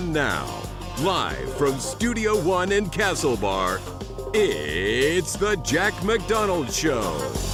And now, live from Studio One in Castlebar, it's the Jack McDonald Show.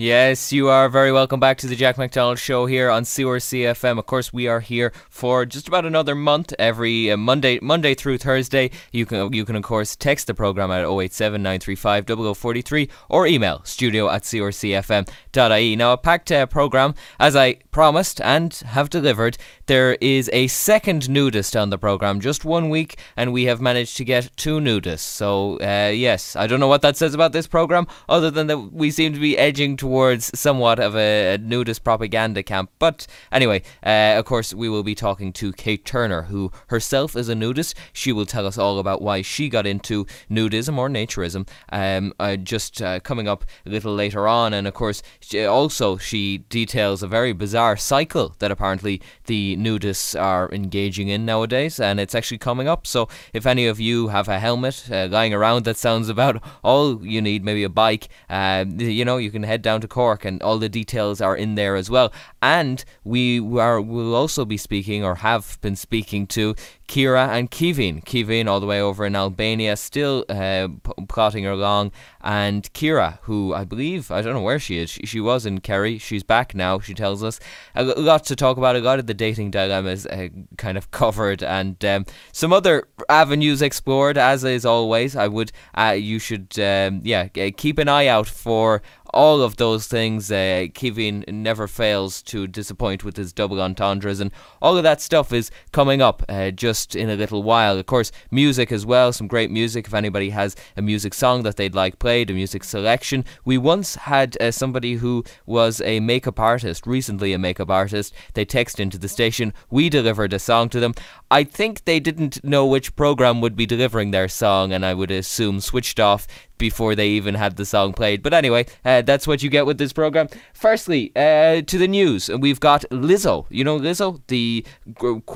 Yes, you are very welcome back to the Jack McDonald Show here on CRC FM. Of course, we are here for just about another month, every uh, Monday, Monday through Thursday. You can, you can of course text the program at 087 935 0043 or email studio at crcfm.ie. Now, a packed uh, program, as I promised and have delivered. There is a second nudist on the program, just one week, and we have managed to get two nudists. So, uh, yes, I don't know what that says about this program, other than that we seem to be edging towards towards somewhat of a, a nudist propaganda camp. But anyway, uh, of course, we will be talking to Kate Turner, who herself is a nudist. She will tell us all about why she got into nudism or naturism. Um, uh, just uh, coming up a little later on, and of course, she, also she details a very bizarre cycle that apparently the nudists are engaging in nowadays, and it's actually coming up. So if any of you have a helmet uh, lying around that sounds about all you need, maybe a bike, uh, you know, you can head down to Cork, and all the details are in there as well. And we are will also be speaking, or have been speaking to Kira and Kevin. Kevin, all the way over in Albania, still uh, plotting along, and Kira, who I believe I don't know where she is. She, she, was in Kerry. She's back now. She tells us a lot to talk about. A lot of the dating dilemmas uh, kind of covered, and um, some other avenues explored. As is always, I would uh, you should um, yeah keep an eye out for all of those things. Uh, Kevin never fails to disappoint with his double entendres, and all of that stuff is coming up uh, just in a little while. Of course, music as well, some great music. If anybody has a music song that they'd like played, a music selection. We once had uh, somebody who was a makeup artist, recently a makeup artist. They text into the station. We delivered a song to them. I think they didn't know which program would be delivering their song, and I would assume switched off before they even had the song played. But anyway, uh, that's what you get with this program. Firstly, uh, to the news, we've got Lizzo. You know Lizzo, the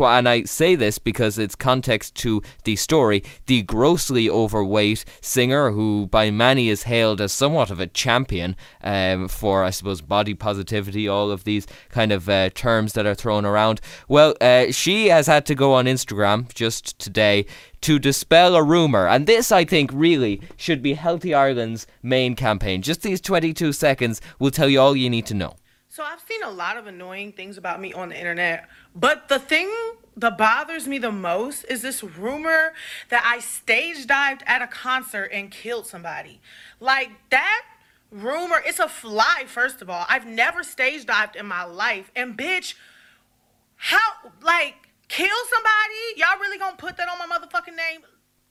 and I say this because it's context to the story. The grossly overweight singer, who by many is hailed as somewhat of a champion um, for, I suppose, body positivity. All of these kind of uh, terms that are thrown around. Well, uh, she has had to go on Instagram just today to dispel a rumour. And this, I think, really should be Healthy Ireland's main campaign. Just these 22 seconds will tell you all you need to know. So I've seen a lot of annoying things about me on the internet, but the thing that bothers me the most is this rumor that I stage dived at a concert and killed somebody. Like that rumor, it's a fly, first of all. I've never stage dived in my life. And bitch, how like kill somebody? Y'all really gonna put that on my motherfucking name?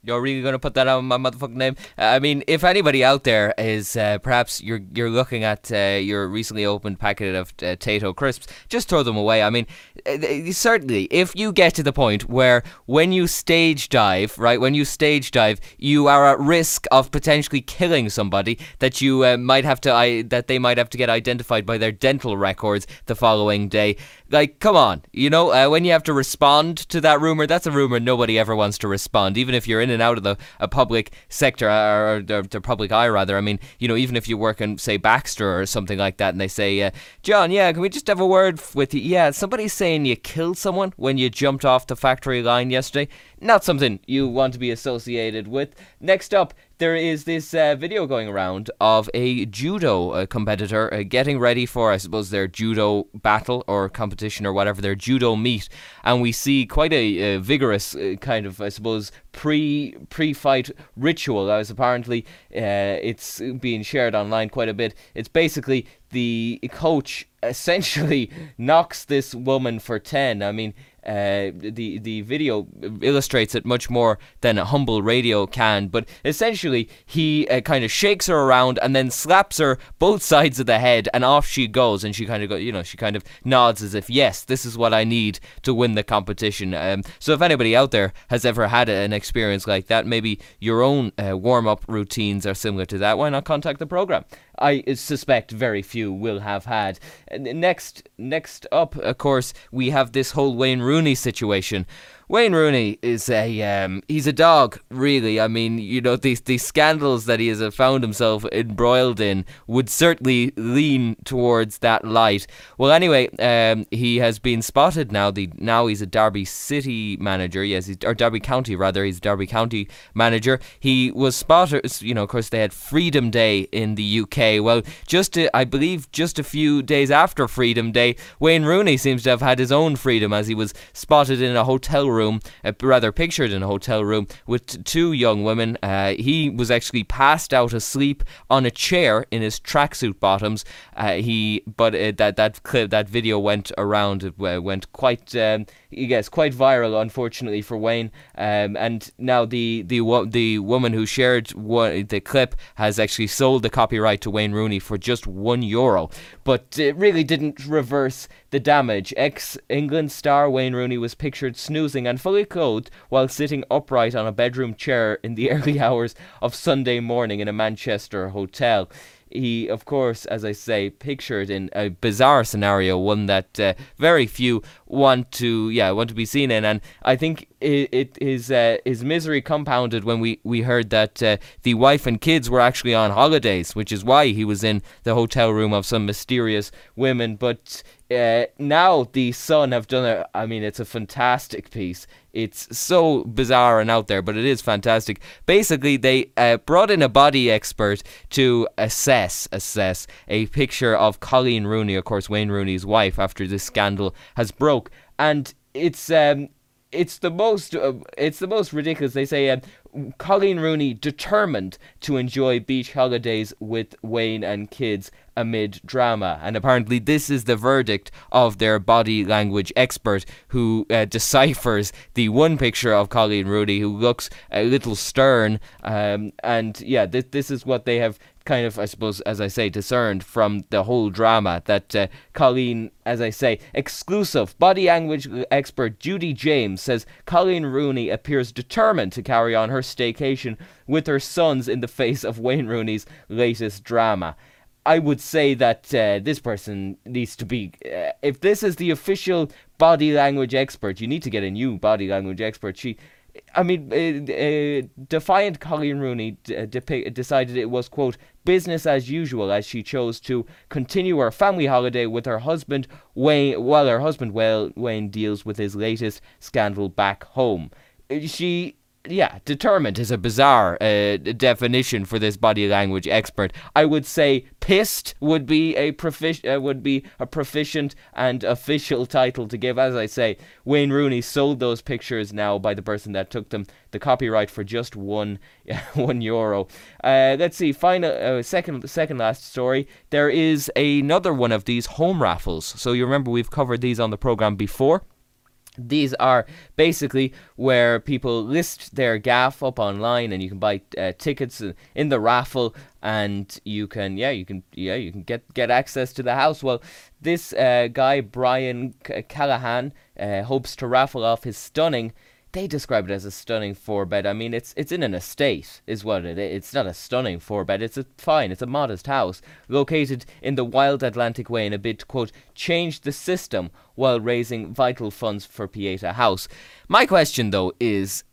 You're really to put that on my motherfucking name? I mean, if anybody out there is uh, perhaps you're you're looking at uh, your recently opened packet of uh, Tayto crisps, just throw them away. I mean, uh, certainly, if you get to the point where when you stage dive, right, when you stage dive, you are at risk of potentially killing somebody that you uh, might have to I, that they might have to get identified by their dental records the following day. Like, come on, you know, when you have to respond to that rumor, that's a rumor nobody ever wants to respond, even if you're in and out of the public sector or, or the, the, public eye rather. I mean, you know, even if you work in say Baxter or something like that, and they say, uh, John, yeah, can we just have a word with you? Yeah, somebody's saying you killed someone when you jumped off the factory line yesterday. Not something you want to be associated with. Next up, there is this uh, video going around of a judo uh, competitor uh, getting ready for, I suppose, their judo battle or competition or whatever, their judo meet, and we see quite a, vigorous uh, kind of, I suppose, pre pre fight ritual. that was apparently uh, it's being shared online quite a bit. It's basically the coach essentially knocks this woman for ten. I mean uh, the the video illustrates it much more than a humble radio can. But essentially, he uh, kind of shakes her around and then slaps her both sides of the head, and off she goes. And she kind of go, you know, she kind of nods as if, yes, this is what I need to win the competition. Um, so if anybody out there has ever had an experience like that, maybe your own uh, warm up routines are similar to that, why not contact the program? I suspect very few will have had. Next, next up, of course, we have this whole Wayne Rooney situation. Wayne Rooney is a um, he's a dog, really. I mean, you know, these these scandals that he has found himself embroiled in would certainly lean towards that light. Well, anyway, um, he has been spotted now. The now he's a Derby City manager. Yes, he's, or Derby County rather. He's Derby County manager. He was spotted. You know, of course, they had Freedom Day in the UK. Well, just to, I believe just a few days after Freedom Day, Wayne Rooney seems to have had his own freedom as he was spotted in a hotel room uh, rather pictured in a hotel room with t- two young women. Uh, he was actually passed out asleep on a chair in his tracksuit bottoms. Uh, he, but uh, that that clip, that video went around. It went quite, um, yes, quite viral. Unfortunately for Wayne. Um, and now the the the woman who shared the clip has actually sold the copyright to Wayne Rooney for just one euro. But it really didn't reverse the damage. Ex England star Wayne Rooney was pictured snoozing and fully clothed while sitting upright on a bedroom chair in the early hours of Sunday morning in a Manchester hotel he, of course, as I say, pictured in a bizarre scenario, one that uh, very few want to, yeah, want to be seen in. And I think it his uh, his misery compounded when we we heard that uh, the wife and kids were actually on holidays, which is why he was in the hotel room of some mysterious women. But uh, now the Sun have done it. I mean, it's a fantastic piece. It's so bizarre and out there, but it is fantastic. Basically, they uh, brought in a body expert to assess assess a picture of Colleen Rooney, of course, Wayne Rooney's wife, after this scandal has broke, and it's um, it's the most uh, it's the most ridiculous. They say uh, Colleen Rooney determined to enjoy beach holidays with Wayne and kids amid drama. And apparently, this is the verdict of their body language expert who uh, deciphers the one picture of Colleen Rooney who looks a little stern. Um, and yeah, this, this is what they have kind of, I suppose, as I say, discerned from the whole drama that uh, Colleen, as I say, exclusive body language expert Judy James says Colleen Rooney appears determined to carry on her staycation with her sons in the face of Wayne Rooney's latest drama. I would say that uh, this person needs to be. Uh, if this is the official body language expert, you need to get a new body language expert. She, I mean, uh, uh defiant Colleen Rooney d- uh, decided it was quote business as usual as she chose to continue her family holiday with her husband Wayne, while her husband well Wayne deals with his latest scandal back home. She yeah, determined is a bizarre uh, definition for this body language expert. I would say pissed would be a uh, would be a proficient and official title to give. As I say, Wayne Rooney sold those pictures now by the person that took them the copyright for just one one euro. Uh, let's see. Final uh, second second last story. There is another one of these home raffles. So you remember we've covered these on the program before. These are basically where people list their gaff up online, and you can buy uh, tickets in the raffle, and you can, yeah, you can, yeah, you can get get access to the house. Well, this uh, guy Brian Callahan uh, hopes to raffle off his stunning they describe it as a stunning four bed. I mean, it's it's in an estate, is what it is. It's not a stunning four bed. It's a fine. It's a modest house located in the wild Atlantic way in a bid to quote change the system while raising vital funds for Pieta House. My question though is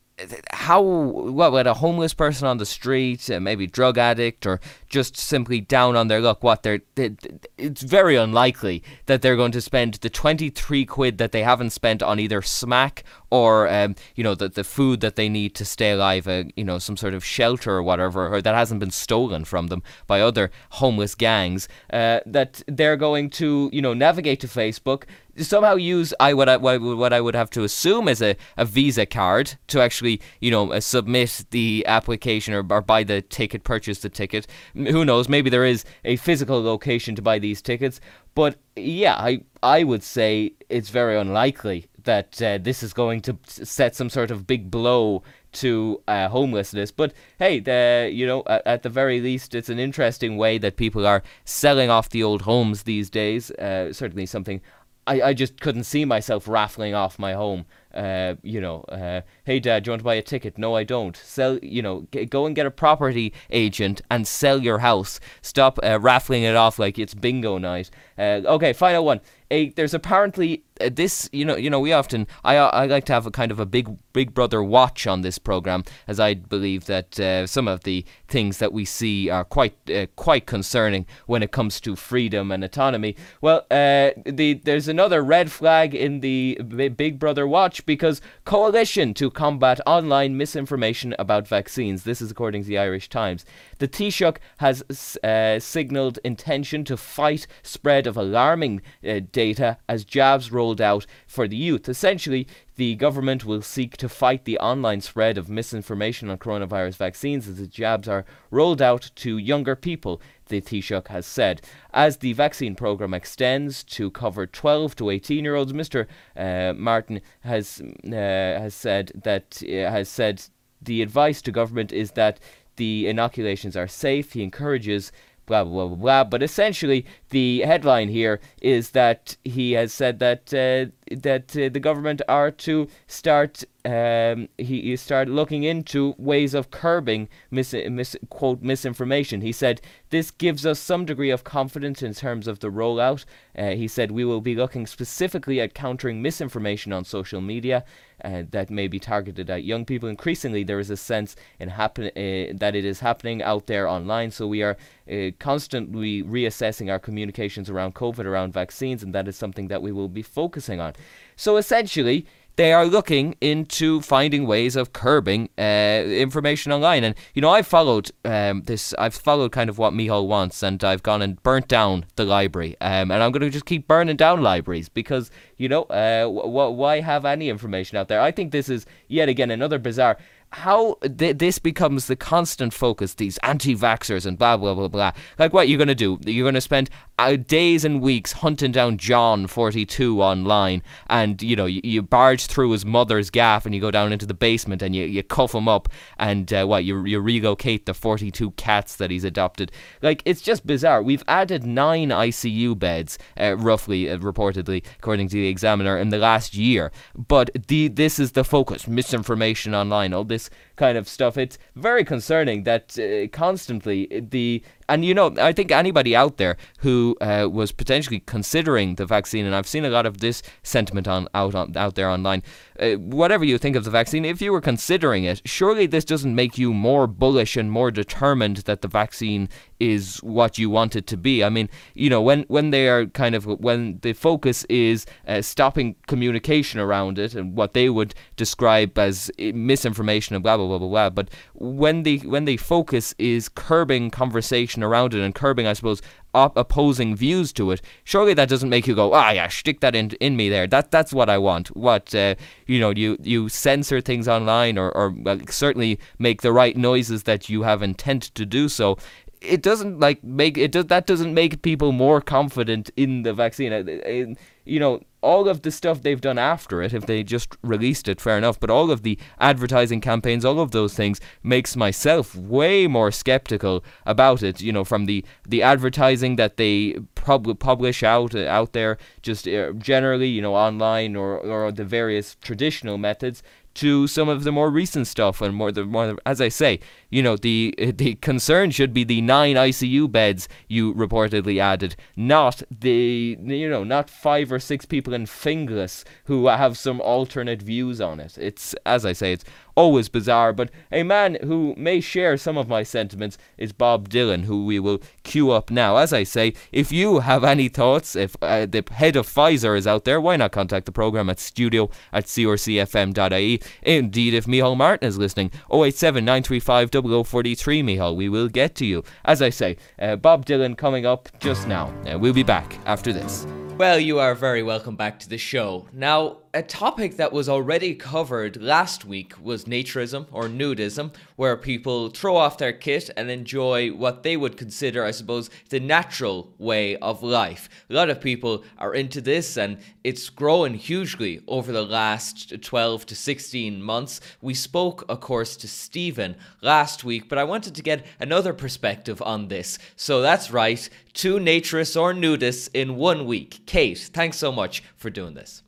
how what would a homeless person on the street, uh, maybe drug addict, or just simply down on their luck, what they're, they, it's very unlikely that they're going to spend the 23 quid that they haven't spent on either smack or um, you know the the food that they need to stay alive, uh, you know some sort of shelter or whatever, or that hasn't been stolen from them by other homeless gangs. Uh, that they're going to you know navigate to Facebook, somehow use I what I what I would have to assume is a, a Visa card to actually you know uh, submit the application or, or buy the ticket, purchase the ticket. Who knows? Maybe there is a physical location to buy these tickets, but yeah, I I would say it's very unlikely that uh, this is going to set some sort of big blow to uh, homelessness. But hey, the, you know, at, at, the very least, it's an interesting way that people are selling off the old homes these days. Uh, certainly something I, I just couldn't see myself raffling off my home. Uh, you know, uh, hey dad, do you want to buy a ticket? No, I don't. Sell, you know, g- go and get a property agent and sell your house. Stop uh, raffling it off like it's bingo night. Uh, okay, final one. A there's apparently uh, this you know you know we often I I like to have a kind of a big big brother watch on this program as I believe that uh, some of the things that we see are quite uh, quite concerning when it comes to freedom and autonomy. Well, uh, the there's another red flag in the Big Brother watch because coalition to combat online misinformation about vaccines. This is according to the Irish Times. The Taoiseach has uh, signalled intention to fight spread of alarming uh, data as jabs rolled out for the youth. Essentially, the government will seek to fight the online spread of misinformation on coronavirus vaccines as the jabs are rolled out to younger people, the Taoiseach has said. As the vaccine programme extends to cover 12 to 18 year olds, Mr. Uh, Martin has, uh, has said that uh, has said the advice to government is that the inoculations are safe. He encourages blah blah blah blah. But essentially, the headline here is that he has said that uh, that uh, the government are to start um, he, he started looking into ways of curbing mis, mis, quote misinformation. He said this gives us some degree of confidence in terms of the rollout. Uh, he said we will be looking specifically at countering misinformation on social media uh, that may be targeted at young people. Increasingly, there is a sense in happen uh, that it is happening out there online. So we are uh, constantly reassessing our communications around COVID, around vaccines, and that is something that we will be focusing on. So essentially they are looking into finding ways of curbing uh, information online. And you know, I've followed um, this. I've followed kind of what Micheál wants, and I've gone and burnt down the library. Um, and I'm going to just keep burning down libraries because you know, uh, w- w- why have any information out there? I think this is yet again another bizarre how th- this becomes the constant focus, these anti vaxxers and blah, blah, blah, blah. Like, what you're going to do? You're going to spend uh, days and weeks hunting down John 42 online, and, you know, you, you, barge through his mother's gaff and you go down into the basement and you, you cuff him up, and uh, what, you, you relocate the 42 cats that he's adopted. Like, it's just bizarre. We've added nine ICU beds, uh, roughly, uh, reportedly, according to the examiner, in the last year. But the this is the focus misinformation online, all this this kind of stuff. It's very concerning that uh, constantly the and you know I think anybody out there who uh, was potentially considering the vaccine, and I've seen a lot of this sentiment on out on out there online. Uh, whatever you think of the vaccine, if you were considering it, surely this doesn't make you more bullish and more determined that the vaccine is what you want it to be. I mean, you know, when when they are kind of when the focus is uh, stopping communication around it and what they would describe as uh, misinformation and blah blah blah blah blah. But when the when the focus is curbing conversation around it and curbing, I suppose, op- opposing views to it, surely that doesn't make you go, ah, yeah, stick that in in me there. That that's what I want. What uh, you know, you you censor things online, or or well, certainly make the right noises that you have intent to do so it doesn't like make it does that doesn't make people more confident in the vaccine. It, it, you know, all of the stuff they've done after it, if they just released it, fair enough. But all of the advertising campaigns, all of those things, makes myself way more skeptical about it. You know, from the the advertising that they pub- publish out uh, out there, just uh, generally, you know, online or or the various traditional methods, to some of the more recent stuff and more the more as I say, you know, the the concern should be the nine ICU beds you reportedly added, not the you know, not five or six people in Finglas who have some alternate views on it. It's as I say, it's always bizarre, but a man who may share some of my sentiments is Bob Dylan, who we will queue up now. As I say, if you have any thoughts, if uh, the head of Pfizer is out there, why not contact the programme at studio at crcfm.ie. Indeed, if Micheál Martin is listening, 087 935 0043, Micheál, we will get to you. As I say, uh, Bob Dylan coming up just now. Uh, we'll be back after this. Well, you are very welcome back to the show. Now, a topic that was already covered last week was naturism or nudism, where people throw off their kit and enjoy what they would consider, I suppose, the natural way of life. A lot of people are into this and it's grown hugely over the last 12 to 16 months. We spoke, of course, to Stephen last week, but I wanted to get another perspective on this. So that's right, two naturists or nudists in one week. Kate, thanks so much for doing this.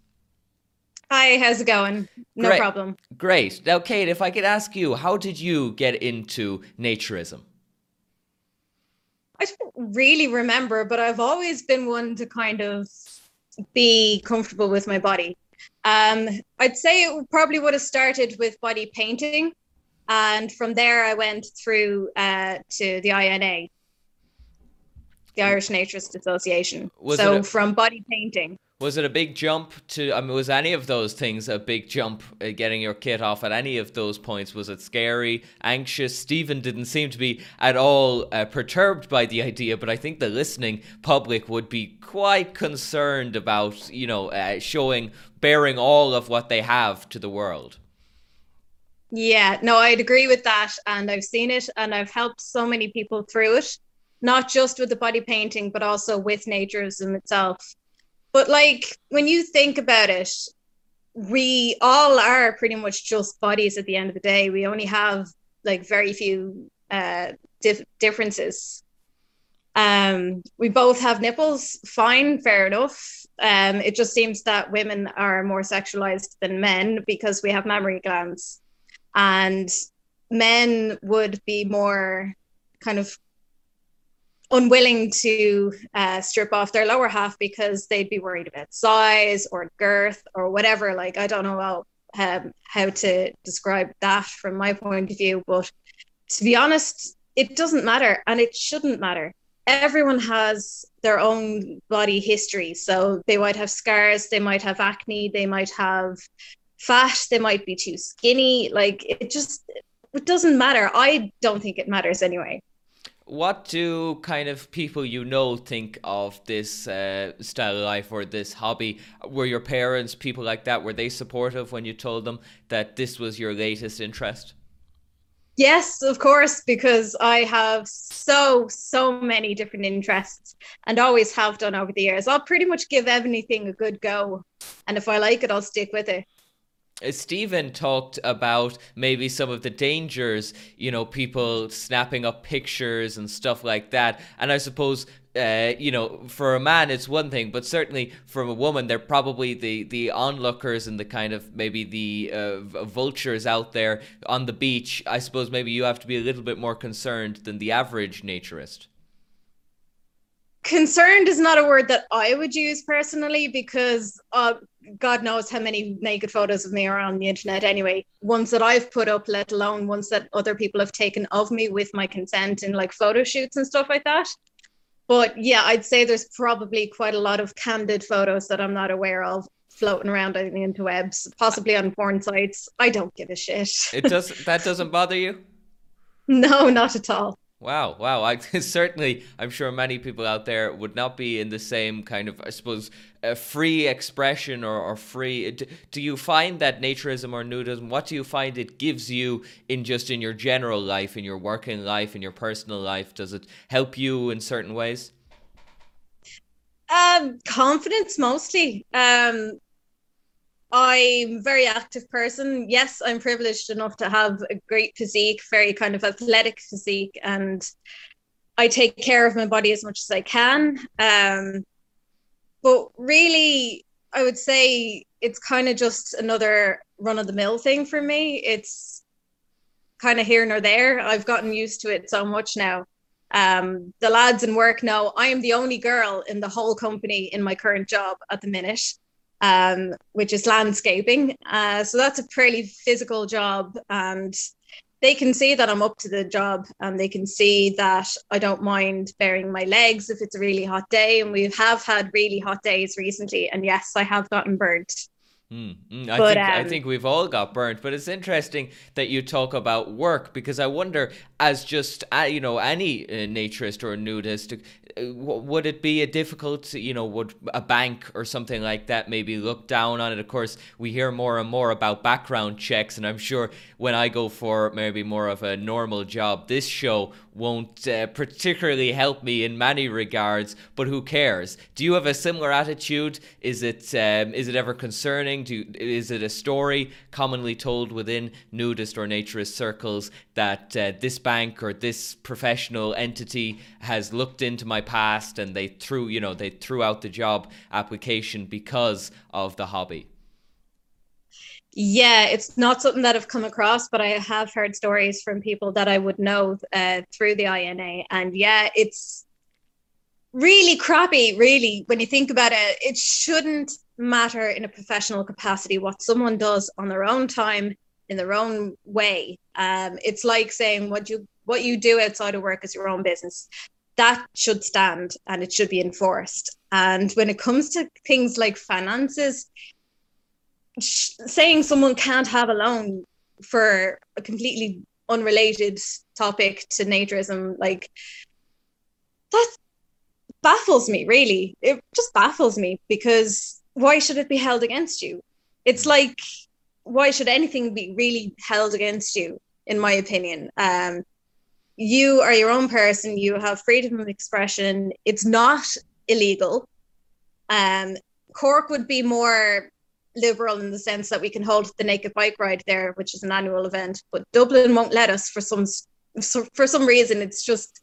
Hi, how's it going? No Great. problem. Great. Now, Kate, if I could ask you, how did you get into naturism? I don't really remember, but I've always been one to kind of be comfortable with my body. Um, I'd say it probably would have started with body painting. And from there, I went through uh, to the INA, the Irish Naturist Association. Was so a- from body painting. Was it a big jump to? I mean, was any of those things a big jump? Uh, getting your kit off at any of those points was it scary, anxious? Stephen didn't seem to be at all uh, perturbed by the idea, but I think the listening public would be quite concerned about you know uh, showing, bearing all of what they have to the world. Yeah, no, I'd agree with that. And I've seen it and I've helped so many people through it, not just with the body painting, but also with naturism itself. But like when you think about it, we all are pretty much just bodies at the end of the day. We only have like very few uh, dif- differences. Um, we both have nipples, fine, fair enough. Um, it just seems that women are more sexualized than men because we have mammary glands and men would be more kind of unwilling to uh, strip off their lower half because they'd be worried about size or girth or whatever. Like I don't know how um, how to describe that from my point of view, but to be honest, it doesn't matter and it shouldn't matter. Everyone has their own body history, so they might have scars, they might have acne, they might have fat, they might be too skinny. Like it just it doesn't matter. I don't think it matters anyway. What do kind of people you know think of this uh, style of life or this hobby? Were your parents, people like that, were they supportive when you told them that this was your latest interest? Yes, of course, because I have so, so many different interests and always have done over the years. I'll pretty much give anything a good go. And if I like it, I'll stick with it. Stephen talked about maybe some of the dangers, you know, people snapping up pictures and stuff like that. And I suppose, uh, you know, for a man it's one thing, but certainly from a woman, they're probably the the onlookers and the kind of maybe the uh, vultures out there on the beach. I suppose maybe you have to be a little bit more concerned than the average naturist concerned is not a word that I would use personally because uh, God knows how many naked photos of me are on the internet anyway. Ones that I've put up, let alone ones that other people have taken of me with my consent in like photo shoots and stuff like that. But yeah, I'd say there's probably quite a lot of candid photos that I'm not aware of floating around on the interwebs, possibly on porn sites. I don't give a shit. it does that doesn't bother you? No, not at all. Wow, wow. I certainly, I'm sure many people out there would not be in the same kind of, I suppose, a free expression or, or free. Do, do you find that naturism or nudism, what do you find it gives you in just in your general life, in your working life, in your personal life? Does it help you in certain ways? Um, confidence mostly. Um, I'm a very active person. Yes, I'm privileged enough to have a great physique, very kind of athletic physique, and I take care of my body as much as I can. Um, but really, I would say it's kind of just another run of the mill thing for me. It's kind of here nor there. I've gotten used to it so much now. Um, the lads in work know I am the only girl in the whole company in my current job at the minute um, which is landscaping. Uh, so that's a fairly physical job, and they can see that I'm up to the job, and they can see that I don't mind bearing my legs if it's a really hot day. And we have had really hot days recently, and yes, I have gotten burnt. Mm, mm, I, but, think, um, I think we've all got burnt, but it's interesting that you talk about work because I wonder, as just uh, you know, any uh, naturist or nudist, uh, would it be a difficult, you know, would a bank or something like that maybe look down on it? Of course, we hear more and more about background checks, and I'm sure when I go for maybe more of a normal job, this show won't uh, particularly help me in many regards. But who cares? Do you have a similar attitude? Is it um, is it ever concerning? Do is it a story commonly told within nudist or naturist circles that uh, this bank or this professional entity has looked into my past and they threw you know they threw out the job application because of the hobby? Yeah, it's not something that I've come across, but I have heard stories from people that I would know uh, through the INA. And yeah, it's really crappy, really, when you think about it. It shouldn't matter in a professional capacity what someone does on their own time in their own way. Um, it's like saying what you what you do outside of work is your own business. That should stand and it should be enforced. And when it comes to things like finances, saying someone can't have a loan for a completely unrelated topic to naturism, like that baffles me really. It just baffles me because why should it be held against you? It's like why should anything be really held against you? In my opinion, um, you are your own person. You have freedom of expression. It's not illegal. Um, Cork would be more liberal in the sense that we can hold the naked bike ride there, which is an annual event, but Dublin won't let us for some for some reason. It's just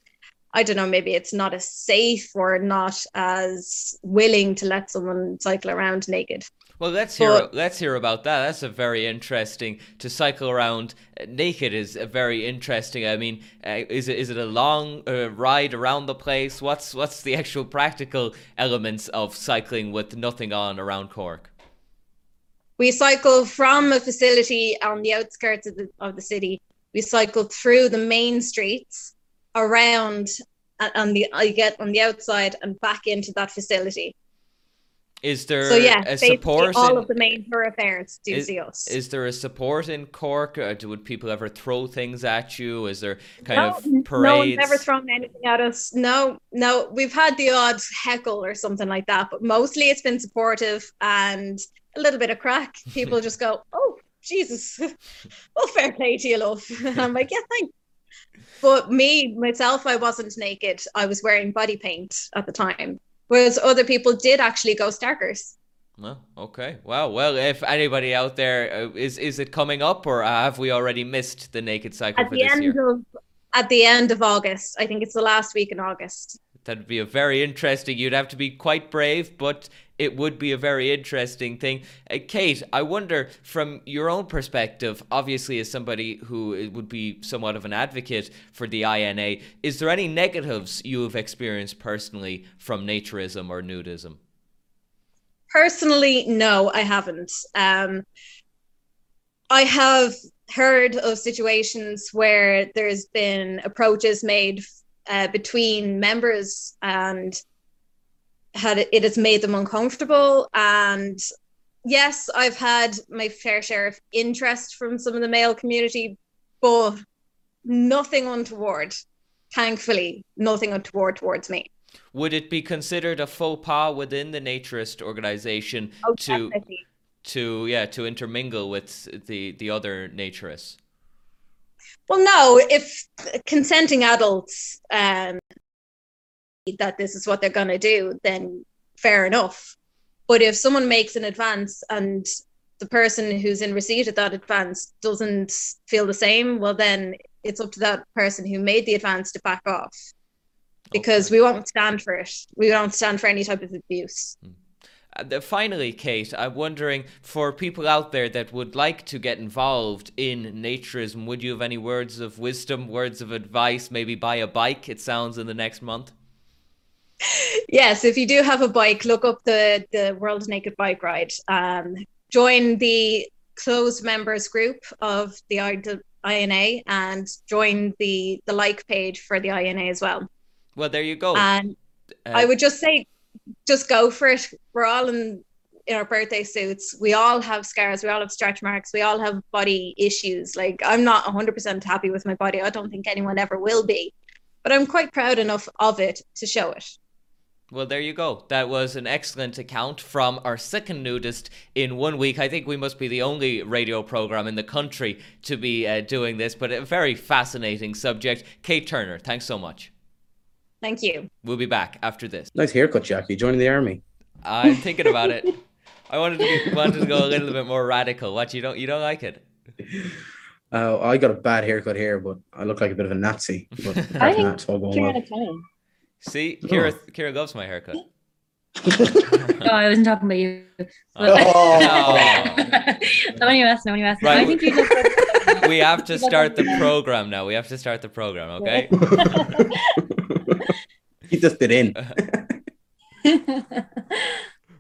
I don't know, maybe it's not as safe or not as willing to let someone cycle around naked. Well, let's hear but, let's hear about that. That's a very interesting to cycle around naked is a very interesting. I mean, uh, is it is it a long uh, ride around the place? What's what's the actual practical elements of cycling with nothing on around Cork? We cycle from a facility on the outskirts of the of the city. We cycle through the main streets around uh, on the uh, I get on the outside and back into that facility. Is there so yeah, a support? All in, of the main thoroughfares do is, see us. Is there a support in Cork? Or do, would people ever throw things at you? Is there kind no, of parades? No one's ever thrown anything at us. No, no. We've had the odd heckle or something like that, but mostly it's been supportive and a little bit of crack. People just go, "Oh, Jesus, well, fair play to you, love." And I'm like, "Yeah, thanks." But me, myself, I wasn't naked. I was wearing body paint at the time whereas other people did actually go starkers. Well, okay. Wow. Well, if anybody out there uh, is is it coming up, or have we already missed the naked cycle at the end year? Of, at the end of August, I think it's the last week in August. That'd be a very interesting. You'd have to be quite brave, but it would be a very interesting thing. Uh, Kate, I wonder from your own perspective, obviously, as somebody who would be somewhat of an advocate for the INA, is there any negatives you have experienced personally from naturism or nudism? Personally, no, I haven't. Um, I have heard of situations where there's been approaches made uh, between members and had it has made them uncomfortable. And yes i've had my fair share of interest from some of the male community but nothing untoward. Thankfully nothing untoward towards me. Would it be considered a faux pas within the naturist organization oh, to definitely. to yeah to intermingle with the the other naturists? Well no if consenting adults um that this is what they're going to do, then fair enough. But if someone makes an advance and the person who's in receipt of that advance doesn't feel the same, well, then it's up to that person who made the advance to back off because okay. we won't stand for it. We won't stand for any type of abuse. Hmm. Uh, finally, Kate, I'm wondering for people out there that would like to get involved in naturism, would you have any words of wisdom, words of advice? Maybe buy a bike, it sounds, in the next month? Yes, if you do have a bike, look up the the World Naked Bike Ride. Um, join the closed members group of the INA and join the the like page for the INA as well. Well, there you go. And uh, I would just say, just go for it. We're all in in our birthday suits. We all have scars. We all have stretch marks. We all have body issues. Like I'm not 100% happy with my body. I don't think anyone ever will be, but I'm quite proud enough of it to show it. Well, there you go. That was an excellent account from our second nudist in one week. I think we must be the only radio program in the country to be uh, doing this, but a very fascinating subject. Kate Turner, thanks so much. Thank you. We'll be back after this. Nice haircut, Jackie. Joining the army. I'm thinking about it. I wanted to be, wanted to go a little bit more radical. What you don't you don't like it? Uh, I got a bad haircut here, but I look like a bit of a Nazi. But I think that, so well. See, oh. Kira, oh. Kira loves my haircut. oh, I wasn't talking about you. Oh. no. when you asked, no one you asked. Right. I think you just. we have to start the program now. We have to start the program, okay? he just did in.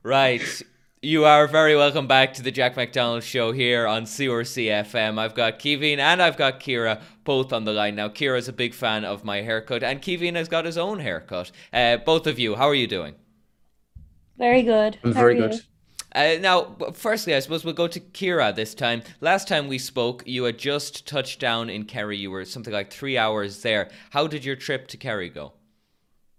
right. You are very welcome back to the Jack McDonald show here on CRC FM. I've got Kevin and I've got Kira both on the line now. Kira's a big fan of my haircut and Kevin has got his own haircut. Uh, both of you, how are you doing? Very good. I'm very good. Uh, now, firstly, I suppose we'll go to Kira this time. Last time we spoke, you had just touched down in Kerry. You were something like three hours there. How did your trip to Kerry go?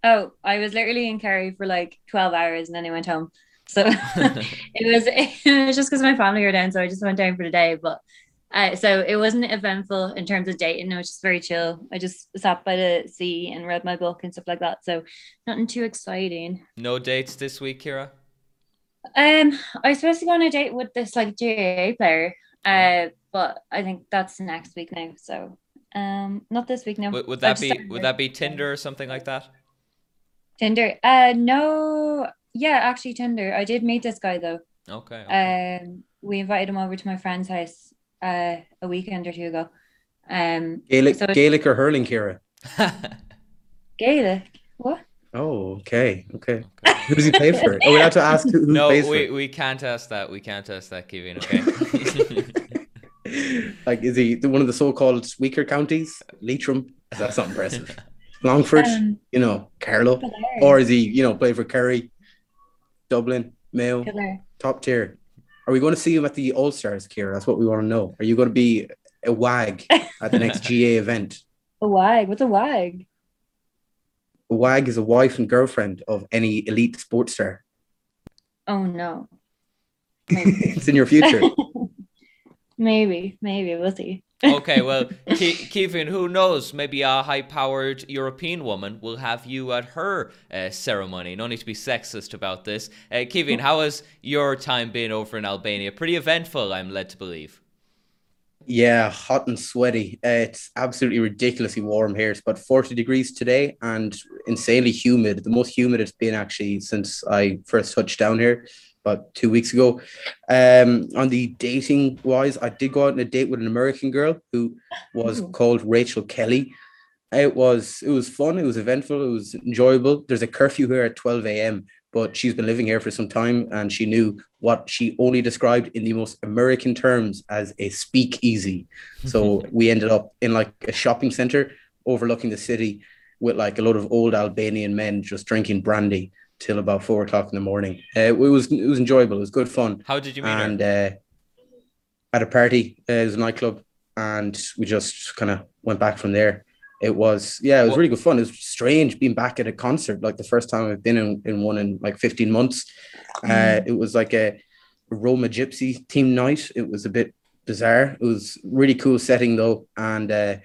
Oh, I was literally in Kerry for like 12 hours and then I went home. So it was it was just because my family were down, so I just went down for the day. But uh, so it wasn't eventful in terms of dating. It was just very chill. I just sat by the sea and read my book and stuff like that. So nothing too exciting. No dates this week, Kira. Um, I was supposed to go on a date with this like GAA player, uh, but I think that's next week now. So um, not this week now. Would, would that be would that be Tinder or something like that? Tinder. Uh, no, yeah, actually Tinder. I did meet this guy though. Okay. okay. Um, we invited him over to my friend's house uh a weekend or two ago. Um, Gaelic, so Gaelic or hurling, Kira. Gaelic. What? Oh, okay, okay. okay. Who does he play for? Oh, we have to ask who, who no, plays we, for. we can't ask that. We can't ask that, Kevin. Okay. like, is he one of the so-called weaker counties? Leitrim. That's not impressive. Longford, um, you know, Carlow, or is he, you know, play for Kerry? Dublin, Mayo, Killer. top tier. Are we going to see him at the All Stars, Kira? That's what we want to know. Are you going to be a wag at the next GA event? A wag? What's a wag? A wag is a wife and girlfriend of any elite sports star. Oh no. it's in your future. maybe, maybe we'll see okay, well, Ke- Kevin, who knows? Maybe a high-powered European woman will have you at her uh, ceremony. No need to be sexist about this. Uh, Kevin, how has your time been over in Albania? Pretty eventful, I'm led to believe. Yeah, hot and sweaty. Uh, it's absolutely ridiculously warm here. It's about 40 degrees today and insanely humid. The most humid it's been actually since I first touched down here about two weeks ago. Um, on the dating wise, I did go out on a date with an American girl who was mm. called Rachel Kelly. It was it was fun. It was eventful. It was enjoyable. There's a curfew here at 12 a.m. But she's been living here for some time, and she knew what she only described in the most American terms as a speakeasy. So we ended up in like a shopping center overlooking the city with like a lot of old Albanian men just drinking brandy till about four o'clock in the morning. Uh, it was it was enjoyable. It was good fun. How did you meet and, her? Uh, at a party, uh, it was a nightclub, and we just kind of went back from there. It was yeah, it was what? really good fun. It was strange being back at a concert, like the first time I've been in, in one in like 15 months. Uh, mm. it was like a Roma Gypsy team night. It was a bit bizarre. It was really cool setting though, and uh,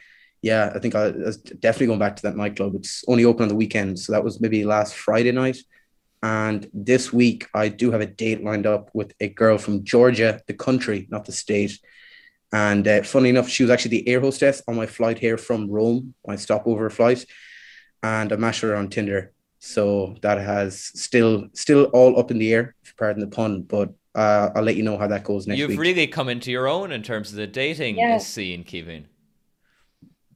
yeah, I think I, I was definitely going back to that nightclub. It's only open on the weekend, so that was maybe last Friday night. And this week, I do have a date lined up with a girl from Georgia, the country, not the state. And uh, funny enough, she was actually the air hostess on my flight here from Rome, my stopover flight. And I matched her on Tinder. So that has still still all up in the air, if you pardon the pun, but uh, I'll let you know how that goes next week. You've week. really come into your own in terms of the dating yeah. scene, Kevin.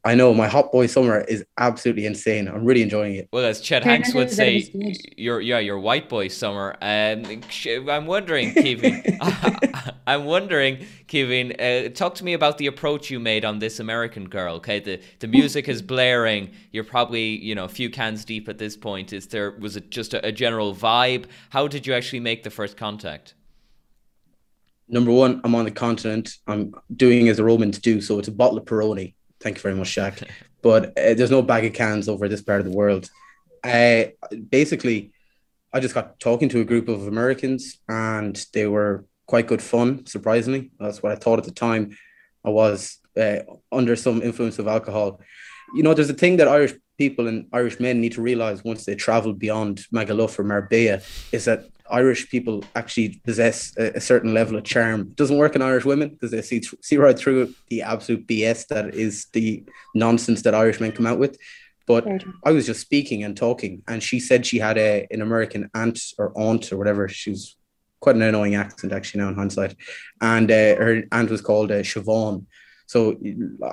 I know my hot boy summer is absolutely insane. I'm really enjoying it. Well, as Chet Hanks would say, your yeah, your white boy summer. Um, I'm wondering, Kevin. I'm wondering, Kevin. Uh, talk to me about the approach you made on this American girl. Okay, the the music is blaring. You're probably you know a few cans deep at this point. Is there was it just a, a general vibe? How did you actually make the first contact? Number one, I'm on the continent. I'm doing as the Romans do, so it's a bottle of Peroni Thank you very much, Jack. but uh, there's no bag of cans over this part of the world. Uh, basically, I just got talking to a group of Americans, and they were quite good fun. Surprisingly, that's what I thought at the time. I was uh, under some influence of alcohol. You know, there's a thing that Irish people and Irish men need to realize once they travel beyond Magaluf or Marbella is that Irish people actually possess a, a, certain level of charm. It doesn't work in Irish women because they see see right through the absolute BS that is the nonsense that Irish men come out with. But I was just speaking and talking, and she said she had a an American aunt or aunt or whatever. She was quite an annoying accent actually now in hindsight, and uh, her aunt was called uh, Siobhan. So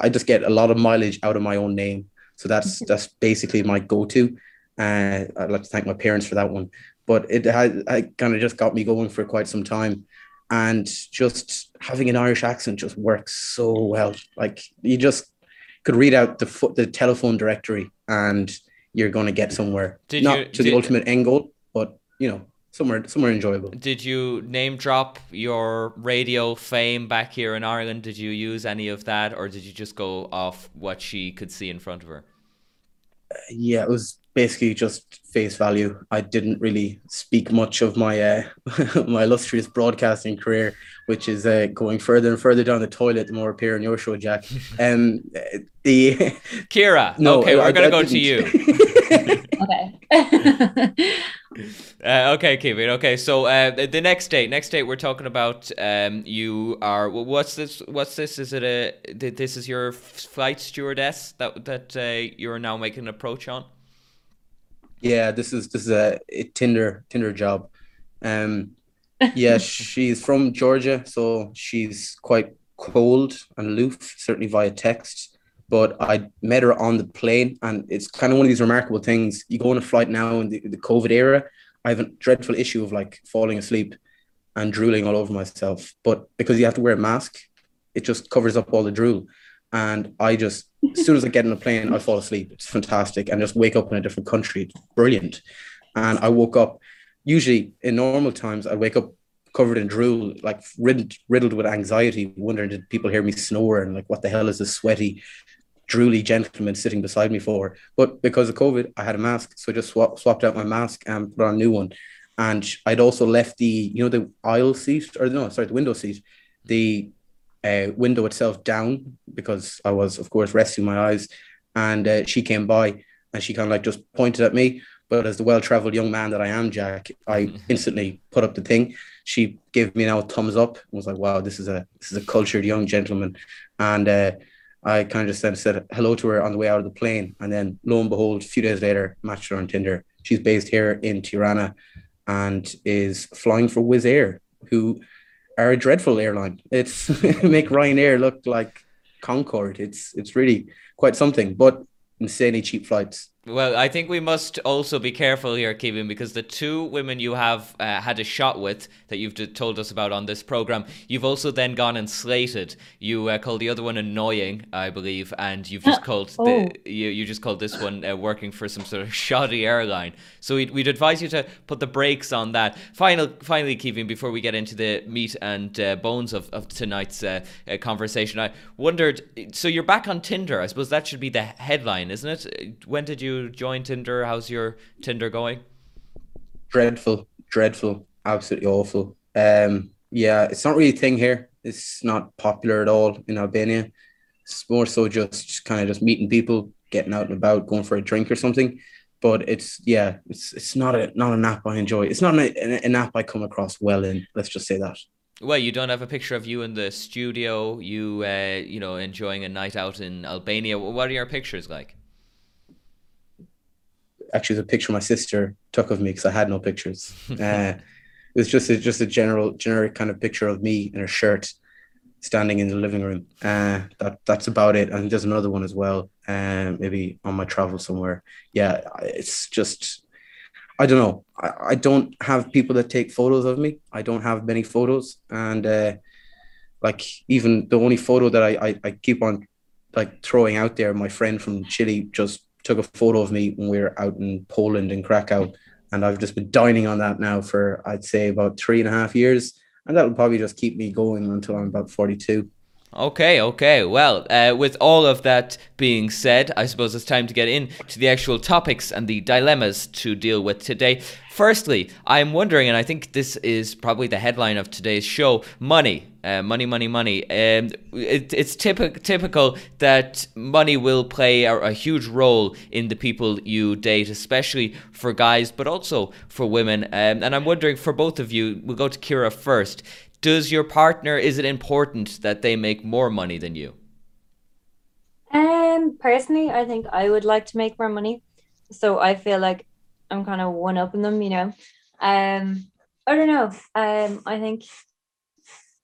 I just get a lot of mileage out of my own name. So that's that's basically my go-to. Uh, I'd like to thank my parents for that one. But it had kind of just got me going for quite some time. And just having an Irish accent just works so well. Like you just could read out the foot the telephone directory and you're going to get somewhere. Did Not you- to did- the ultimate end goal, but you know, somewhere somewhere enjoyable. Did you name drop your radio fame back here in Ireland? Did you use any of that, or did you just go off what she could see in front of her? Uh, yeah, it was basically just face value. I didn't really speak much of my uh, my illustrious broadcasting career, which is uh, going further and further down the toilet the more I appear on your show, Jack. Um, the Kira, no, okay, I- we're gonna I go to you. Okay. Uh, okay, Kevin. Okay, so uh, the the next date, next date, we're talking about. Um, you are. What's this? What's this? Is it a? This is your flight stewardess that that uh, you're now making an approach on. Yeah, this is this is a, a Tinder Tinder job. Um, yeah, she's from Georgia, so she's quite cold and aloof, certainly via text. But I met her on the plane, and it's kind of one of these remarkable things. You go on a flight now in the, the COVID era. I have a dreadful issue of like falling asleep and drooling all over myself. But because you have to wear a mask, it just covers up all the drool. And I just, as soon as I get in a plane, I fall asleep. It's fantastic. And just wake up in a different country. It's brilliant. And I woke up, usually in normal times, I wake up covered in drool, like riddled, riddled with anxiety, wondering did people hear me snore and like, what the hell is this sweaty, drooly gentleman sitting beside me for? But because of COVID, I had a mask. So I just swap, swapped out my mask and put on a new one. And I'd also left the, you know, the aisle seat, or no, sorry, the window seat, the uh, window itself down because I was, of course, resting my eyes. And uh, she came by and she kind of like just pointed at me. But as the well traveled young man that I am, Jack, I instantly put up the thing. She gave me now a thumbs up and was like, wow, this is a this is a cultured young gentleman. And uh, I kind of just then said hello to her on the way out of the plane. And then lo and behold, a few days later, matched her on Tinder. She's based here in Tirana and is flying for Wizz Air, who are a dreadful airline. It's make Ryanair look like Concorde. It's it's really quite something, but insanely cheap flights. Well, I think we must also be careful here, Kevin, because the two women you have uh, had a shot with that you've d- told us about on this program, you've also then gone and slated. You uh, called the other one annoying, I believe, and you've just called Oh. the you, you just called this one uh, working for some sort of shoddy airline. So we'd, we'd advise you to put the brakes on that. Final, finally, Kevin, before we get into the meat and uh, bones of, of tonight's uh, uh, conversation, I wondered. So you're back on Tinder. I suppose that should be the headline, isn't it? When did you join Tinder? How's your Tinder going? Dreadful, dreadful, absolutely awful. Um, yeah, it's not really a thing here. It's not popular at all in Albania. It's more so just kind of just meeting people, getting out and about, going for a drink or something. But it's yeah, it's it's not a not an app I enjoy. It's not an, an, an app I come across well in. Let's just say that. Well, you don't have a picture of you in the studio. You, uh, you know, enjoying a night out in Albania. What are your pictures like? Actually the picture my sister took of me because I had no pictures. Uh, it was just a, just a general generic kind of picture of me in a shirt standing in the living room. Uh, that that's about it. And there's another one as well. Um, maybe on my travel somewhere. Yeah, it's just I don't know. I, I don't have people that take photos of me. I don't have many photos, and uh, like even the only photo that I, I I keep on like throwing out there, my friend from Chile just took a photo of me when we were out in Poland in Krakow, and I've just been dining on that now for I'd say about three and a half years, and that'll probably just keep me going until I'm about forty-two. Okay, okay. Well, uh, with all of that being said, I suppose it's time to get into the actual topics and the dilemmas to deal with today. Firstly, I'm wondering, and I think this is probably the headline of today's show money. Uh, money, money, money. Um, it, it's typical, typical that money will play a, a huge role in the people you date, especially for guys, but also for women. Um, and I'm wondering, for both of you, we'll go to Kira first does your partner is it important that they make more money than you Um, personally, I think I would like to make more money. So I feel like I'm kind of one upping them, you know. Um, I don't know. Um, I think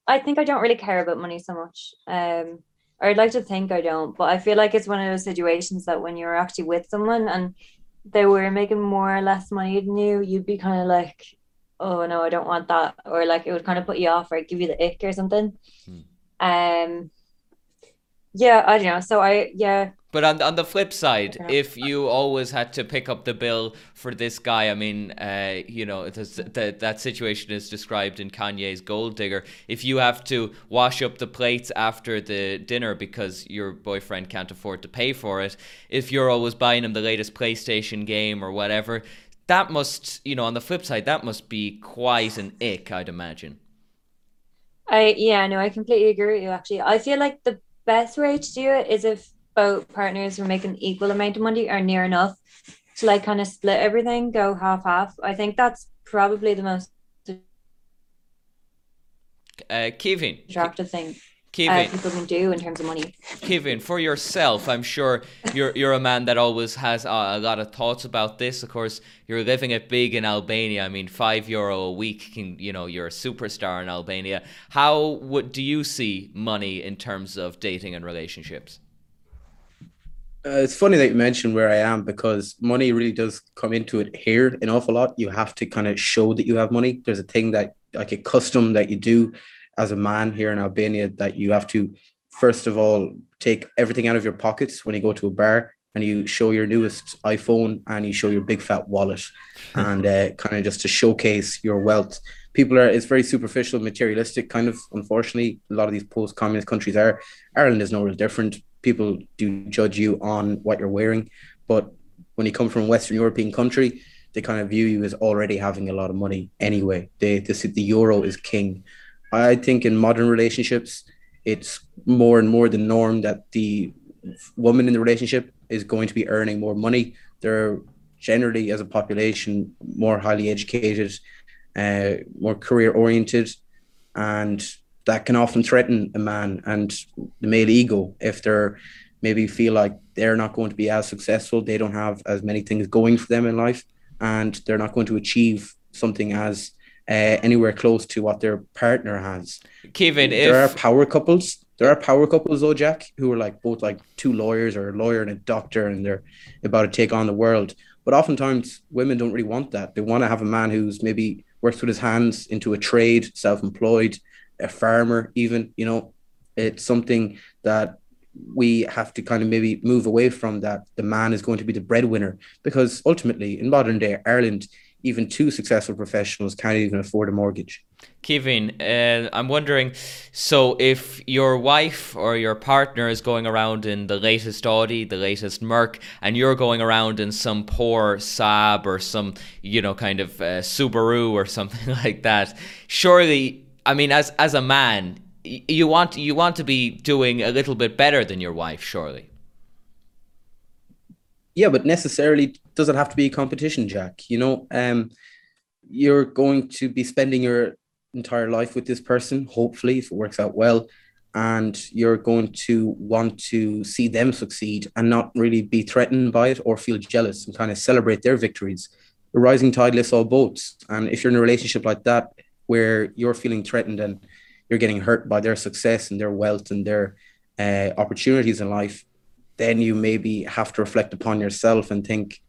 I think I don't really care about money so much. Um, or I'd like to think I don't, but I feel like it's one of those situations that when you're actually with someone and they were making more or less money than you, you'd be kind of like, oh no, I don't want that, or like it would kind of put you off or give you the ick or something. Hmm. Um, yeah, I don't know. So I yeah, but on on the flip side, if you always had to pick up the bill for this guy, I mean, uh, you know, the, that situation is described in Kanye's Gold Digger. If you have to wash up the plates after the dinner because your boyfriend can't afford to pay for it, if you're always buying him the latest PlayStation game or whatever, that must, you know, on the flip side, that must be quite an ick, I'd imagine. I yeah, no, I completely agree with you. Actually, I feel like the best way to do it is if both partners were making equal amount of money or near enough to like kind of split everything, go half half. I think that's probably the most uh, Kevin. attractive thing. Kevin, uh, people can do in terms of money. Kevin, for yourself, I'm sure you're you're a man that always has a, a, lot of thoughts about this. Of course, you're living it big in Albania. I mean, five euro a week can you know you're a superstar in Albania. How would do you see money in terms of dating and relationships? Uh, it's funny that you mentioned where I am because money really does come into it here an awful lot. You have to kind of show that you have money. There's a thing that like a custom that you do as a man here in Albania that you have to first of all take everything out of your pockets when you go to a bar and you show your newest iPhone and you show your big fat wallet and uh, kind of just to showcase your wealth. People are it's very superficial, materialistic kind of. Unfortunately, a lot of these post-communist countries are. Ireland is no real different people do judge you on what you're wearing. But when you come from a Western European country, they kind of view you as already having a lot of money anyway. They, they the euro is king. I think in modern relationships, it's more and more the norm that the woman in the relationship is going to be earning more money. They're generally, as a population, more highly educated, uh, more career oriented, and that can often threaten a man and the male ego if they're maybe feel like they're not going to be as successful they don't have as many things going for them in life and they're not going to achieve something as uh, anywhere close to what their partner has. Kevin there if... are power couples there are power couples though jack who are like both like two lawyers or a lawyer and a doctor and they're about to take on the world. But oftentimes women don't really want that. They want to have a man who's maybe works with his hands into a trade self-employed a farmer, even, you know, it's something that we have to kind of maybe move away from that the man is going to be the breadwinner because ultimately in modern day Ireland even two successful professionals can't even afford a mortgage. Kevin, uh, I'm wondering so if your wife or your partner is going around in the latest Audi, the latest Merc, and you're going around in some poor Saab or some, you know, kind of uh, Subaru or something like that, surely I mean, as as a man, you want you want to be doing a little bit better than your wife, surely. Yeah, but necessarily does it have to be a competition, Jack? You know, um, you're going to be spending your entire life with this person, hopefully, if it works out well, and you're going to want to see them succeed and not really be threatened by it or feel jealous and kind of celebrate their victories. The rising tide lifts all boats, and if you're in a relationship like that, where you're feeling threatened and you're getting hurt by their success and their wealth and their uh, opportunities in life, then you maybe have to reflect upon yourself and think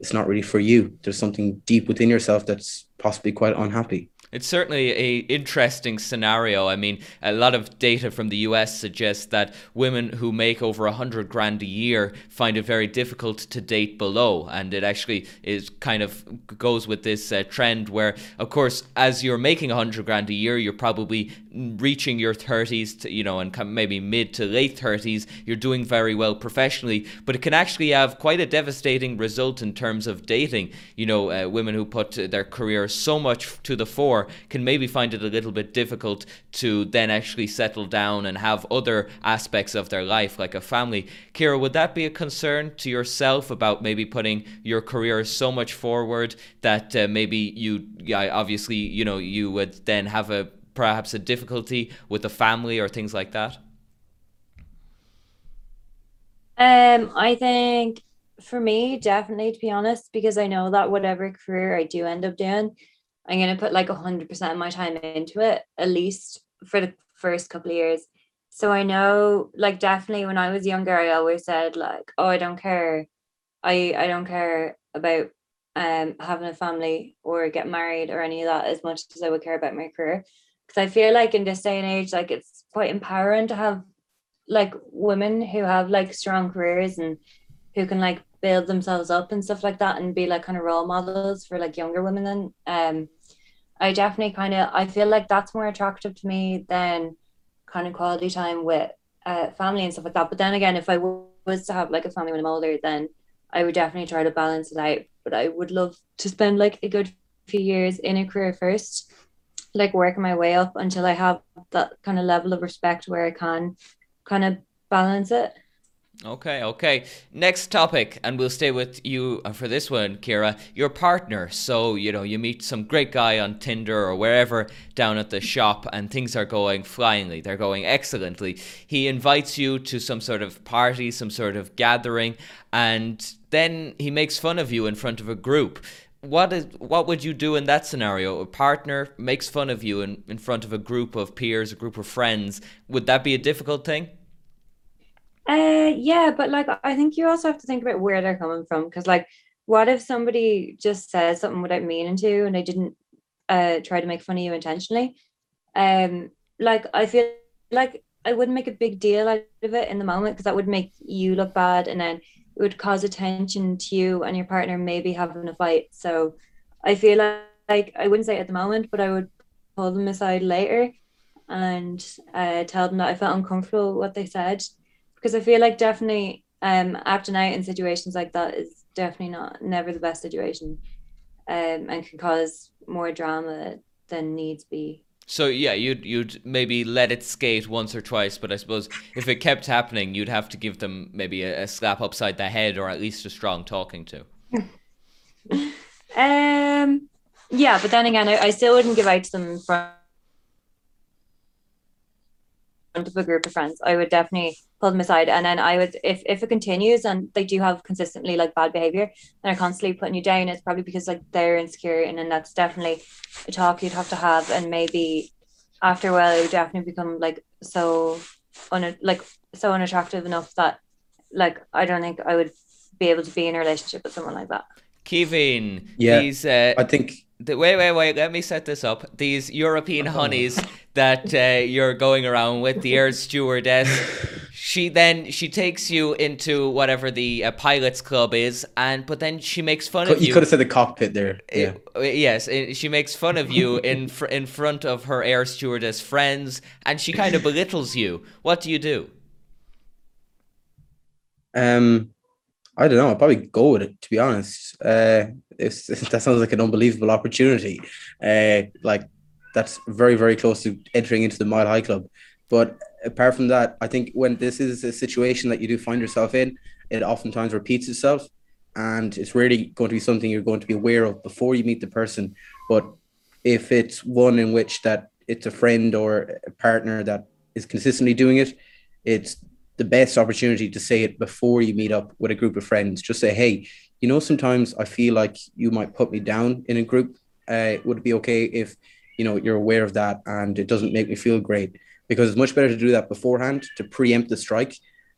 it's not really for you. There's something deep within yourself that's possibly quite unhappy. It's certainly a interesting scenario. I mean, a lot of data from the US suggests that women who make over a hundred grand a year find it very difficult to date below, and it actually is kind of goes with this uh, trend where, of course, as you're making a hundred grand a year, you're probably reaching your 30s, to, you know, and maybe mid to late 30s. You're doing very well professionally, but it can actually have quite a devastating result in terms of dating. You know, uh, women who put their career so much to the fore can maybe find it a little bit difficult to then actually settle down and have other aspects of their life, like a family. Kira, would that be a concern to yourself about maybe putting your career so much forward that uh, maybe you, yeah, obviously, you know, you would then have a perhaps a difficulty with the family or things like that? Um, I think for me, definitely to be honest, because I know that whatever career I do end up doing, I'm gonna put like hundred percent of my time into it, at least for the first couple of years. So I know like definitely when I was younger, I always said like, oh I don't care. I I don't care about um having a family or get married or any of that as much as I would care about my career. Because I feel like in this day and age, like it's quite empowering to have like women who have like strong careers and who can like build themselves up and stuff like that and be like kind of role models for like younger women then um I definitely kind of I feel like that's more attractive to me than kind of quality time with uh, family and stuff like that. But then again, if I was to have like a family when I'm older, then I would definitely try to balance it out. But I would love to spend like a good few years in a career first, like working my way up until I have that kind of level of respect where I can kind of balance it. Okay, okay. Next topic, and we'll stay with you uh, for this one, Kira. Your partner. So, you know, you meet some great guy on Tinder or wherever down at the shop, and things are going flyingly. They're going excellently. He invites you to some sort of party, some sort of gathering, and then he makes fun of you in front of a group. What is what would you do in that scenario? A partner makes fun of you in, in front of a group of peers, a group of friends. Would that be a difficult thing? Uh, yeah, but like I think you also have to think about where they're coming from because like what if somebody just says something without meaning to and they didn't uh try to make fun of you intentionally? Um, like I feel like I wouldn't make a big deal out of it in the moment because that would make you look bad and then it would cause attention to you and your partner maybe having a fight. So I feel like, like I wouldn't say at the moment, but I would pull them aside later and uh, tell them that I felt uncomfortable what they said because I feel like definitely um acting out in situations like that is definitely not never the best situation um and can cause more drama than needs be. So yeah, you'd you'd maybe let it skate once or twice, but I suppose if it kept happening, you'd have to give them maybe a, a slap upside the head or at least a strong talking to. um yeah, but then again, I, I still wouldn't give out to them of a group of friends, I would definitely pull them aside. And then I would, if if it continues and they do have consistently like bad behavior and are constantly putting you down, it's probably because like they're insecure, and then that's definitely a talk you'd have to have. And maybe after a while, it would definitely become like so un like so unattractive enough that like I don't think I would be able to be in a relationship with someone like that. Kevin, Yeah, these uh, I think the, wait, wait, wait. Let me set this up. These European honeys that uh, you're going around with, the air stewardess. She then she takes you into whatever the uh, pilots club is, and but then she makes fun of you you. could have said the cockpit there. Yeah. Uh, yes, uh, she makes fun of you in fr- in front of her air stewardess friends, and she kind of belittles you. What do you do? Um, I don't know. I'll probably go with it. To be honest, uh, that sounds like an unbelievable opportunity. Uh, like that's very very close to entering into the Mile High Club. But apart from that, I think when this is a situation that you do find yourself in, it oftentimes repeats itself, and it's really going to be something you're going to be aware of before you meet the person. But if it's one in which that it's a friend or a partner that is consistently doing it, it's the best opportunity to say it before you meet up with a group of friends. Just say, hey, you know, sometimes I feel like you might put me down in a group. Uh, would it be okay if, you know, you're aware of that and it doesn't make me feel great? Because it's much better to do that beforehand to preempt the strike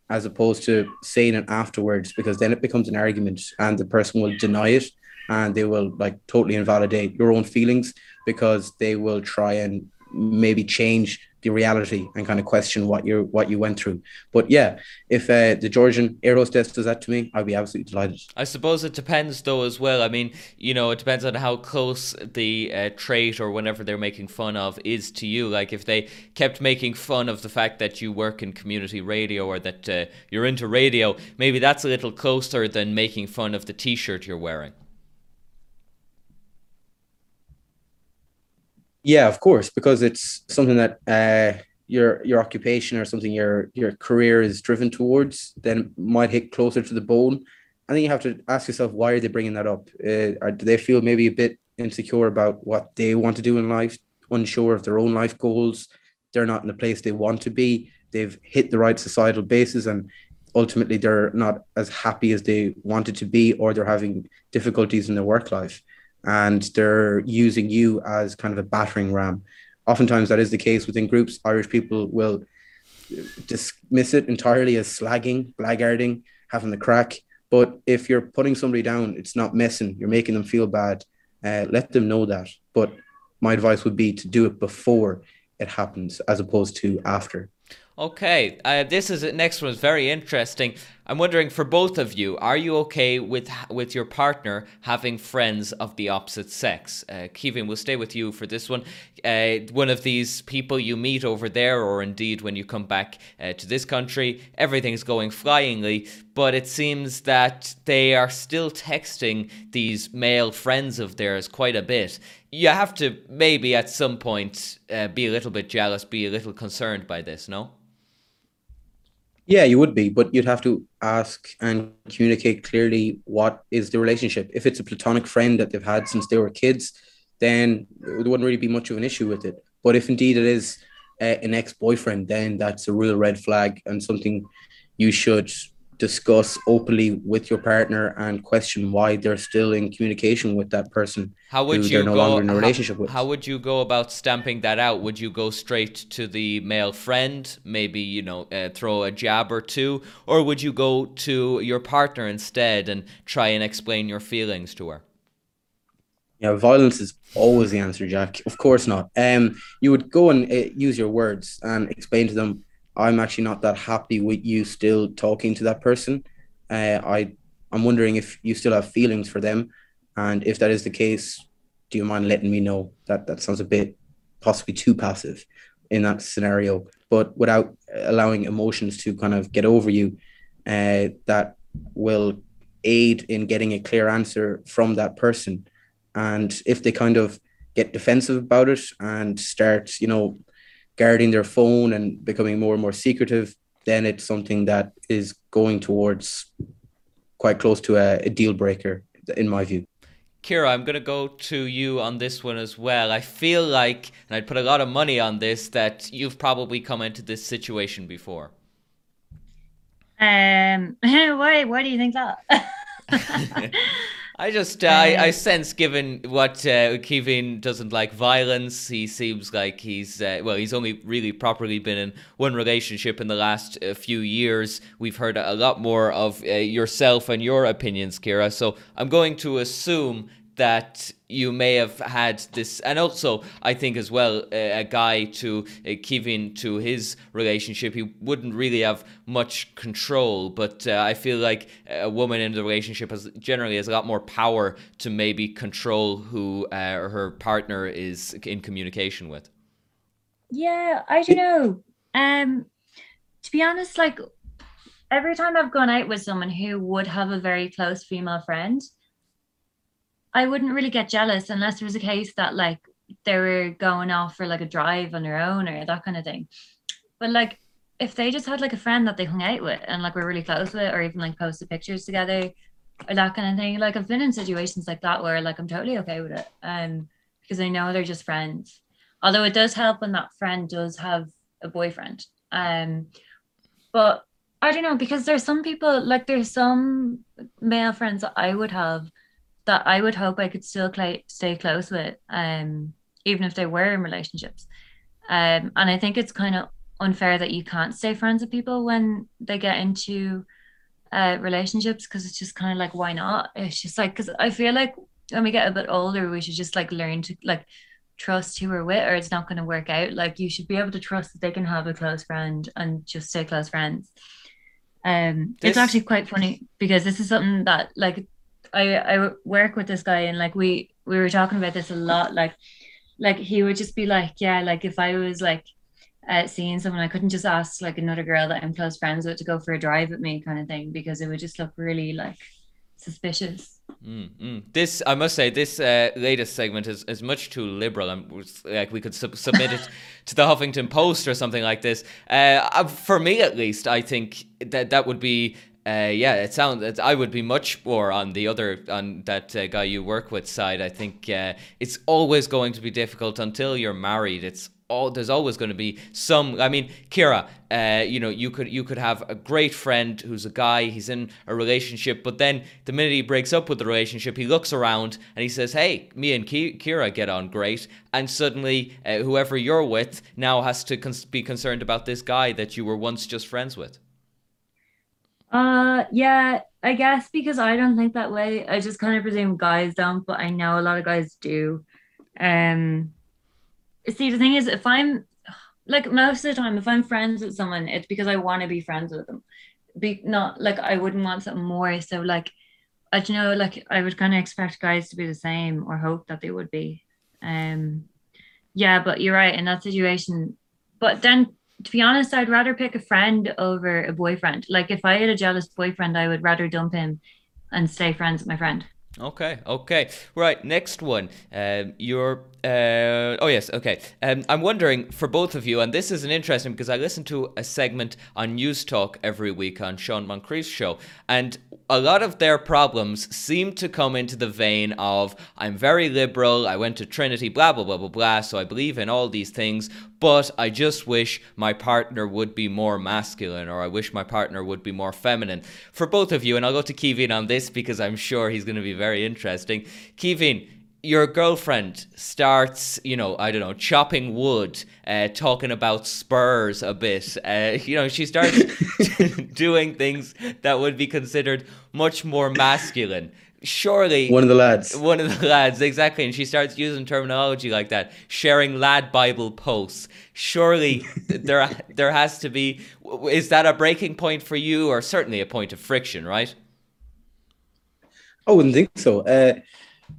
as opposed to saying it afterwards, because then it becomes an argument and the person will deny it and they will like totally invalidate your own feelings because they will try and maybe change the reality and kind of question what you what you went through. But yeah, if uh, the Georgian air hostess does that to me, I'd be absolutely delighted. I suppose it depends though as well. I mean, you know, it depends on how close the uh, trait or whenever they're making fun of is to you. Like if they kept making fun of the fact that you work in community radio or that uh, you're into radio, maybe that's a little closer than making fun of the T-shirt you're wearing. Yeah, of course, because it's something that uh, your your occupation or something your your career is driven towards, then might hit closer to the bone. I think you have to ask yourself why are they bringing that up? Uh, do they feel maybe a bit insecure about what they want to do in life, unsure of their own life goals? They're not in the place they want to be. They've hit the right societal bases, and ultimately they're not as happy as they wanted to be, or they're having difficulties in their work life and they're using you as kind of a battering ram. Oftentimes, that is the case within groups. Irish people will dismiss it entirely as slagging, blackguarding, having the crack. But if you're putting somebody down, it's not messing. You're making them feel bad. Uh, let them know that. But my advice would be to do it before it happens, as opposed to after. Okay, uh, this is next one is very interesting. I'm wondering for both of you, are you okay with with your partner having friends of the opposite sex? Uh, Kevin, we'll stay with you for this one. Uh, one of these people you meet over there, or indeed when you come back uh, to this country, everything's going flyingly, but it seems that they are still texting these male friends of theirs quite a bit. You have to maybe at some point uh, be a little bit jealous, be a little concerned by this, no? Yeah, you would be, but you'd have to ask and communicate clearly what is the relationship. If it's a platonic friend that they've had since they were kids, then there wouldn't really be much of an issue with it. But if indeed it is uh, an ex boyfriend, then that's a real red flag and something you should discuss openly with your partner and question why they're still in communication with that person how would you no go, longer in a relationship how, with. How would you go about stamping that out? Would you go straight to the male friend, maybe you know uh, throw a jab or two, or would you go to your partner instead and try and explain your feelings to her? Yeah, violence is always the answer, Jack. Of course not. Um, you would go and uh, use your words and explain to them I'm actually not that happy with you still talking to that person. Uh, I I'm wondering if you still have feelings for them, and if that is the case, do you mind letting me know? That that sounds a bit possibly too passive in that scenario, but without allowing emotions to kind of get over you, uh, that will aid in getting a clear answer from that person. And if they kind of get defensive about it and start, you know, guarding their phone and becoming more and more secretive, then it's something that is going towards quite close to a, a deal breaker, in my view. Kira, I'm going to go to you on this one as well. I feel like, and I'd put a lot of money on this, that you've probably come into this situation before. Um, why? Why do you think that? I just uh, I, I sense given what uh, Kevin doesn't like violence, he seems like he's uh, well he's only really properly been in one relationship in the last uh, few years. We've heard a lot more of uh, yourself and your opinions, Kira. So I'm going to assume that you may have had this, and also I think as well a, a guy to uh, Kevin to his relationship, he wouldn't really have much control. But uh, I feel like a woman in the relationship has generally has a lot more power to maybe control who uh, her partner is in communication with. Yeah, I don't know. Um, to be honest, like every time I've gone out with someone who would have a very close female friend, I wouldn't really get jealous unless there was a case that like they were going off for like a drive on their own or that kind of thing. But like if they just had like a friend that they hung out with and like were really close with or even like posted pictures together or that kind of thing. Like I've been in situations like that where like I'm totally okay with it. Um because I know they're just friends. Although it does help when that friend does have a boyfriend. Um but I don't know because there's some people like there's some male friends that I would have that I would hope I could still cl- stay close with, um, even if they were in relationships. Um, and I think it's kind of unfair that you can't stay friends with people when they get into uh, relationships because it's just kind of like, why not? It's just like, because I feel like when we get a bit older, we should just like learn to like trust who we're with, or it's not going to work out. Like, you should be able to trust that they can have a close friend and just stay close friends. Um, this... it's actually quite funny because this is something that like I I work with this guy and like we we were talking about this a lot. Like like he would just be like, yeah, like if I was like uh, seeing someone, I couldn't just ask like another girl that I'm close friends with to go for a drive with me, kind of thing, because it would just look really like suspicious. Mm, This, I must say, this uh, latest segment is, is much too liberal. like we could sub- submit it to the Huffington Post or something like this. Uh, for me, at least, I think that that would be uh, yeah, it sounds. I would be much more on the other on that uh, guy you work with side. I think uh, it's always going to be difficult until you're married. It's all there's always going to be some. I mean, Kira, uh, you know, you could you could have a great friend who's a guy. He's in a relationship, but then the minute he breaks up with the relationship, he looks around and he says, "Hey, me and Kira get on great," and suddenly uh, whoever you're with now has to cons- be concerned about this guy that you were once just friends with. Uh, yeah, I guess because I don't think that way. I just kind of presume guys don't, but I know a lot of guys do. Um, see, the thing is, if I'm like most of the time, if I'm friends with someone, it's because I want to be friends with them. Be not like I wouldn't want something more. So like, I don't know, like I would kind of expect guys to be the same or hope that they would be. Um, yeah, but you're right in that situation. But then to be honest, I'd rather pick a friend over a boyfriend. Like if I had a jealous boyfriend, I would rather dump him and stay friends with my friend. Okay, okay. Right, next one. Um, you're uh, oh yes, okay. Um, I'm wondering for both of you, and this is an interesting because I listen to a segment on Newstalk every week on Sean Moncrieff's show, and a lot of their problems seem to come into the vein of I'm very liberal, I went to Trinity, blah blah blah blah blah, so I believe in all these things, but I just wish my partner would be more masculine, or I wish my partner would be more feminine. For both of you, and I'll go to Kevin on this because I'm sure he's going to be very interesting. Kevin, your girlfriend starts, you know, I don't know, chopping wood, uh, talking about spurs a bit. Uh, you know, she starts doing things that would be considered much more masculine. Surely, one of the lads, one of the lads, exactly, and she starts using terminology like that, sharing lad Bible posts. Surely, there there has to be. Is that a breaking point for you, or certainly a point of friction, right? I wouldn't think so. Uh,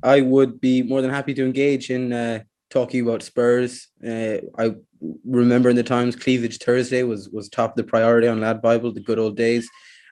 I would be more than happy to engage in uh, talking about Spurs. Uh, I remember in the times cleavage Thursday was was top of the priority on Lad Bible, the good old days.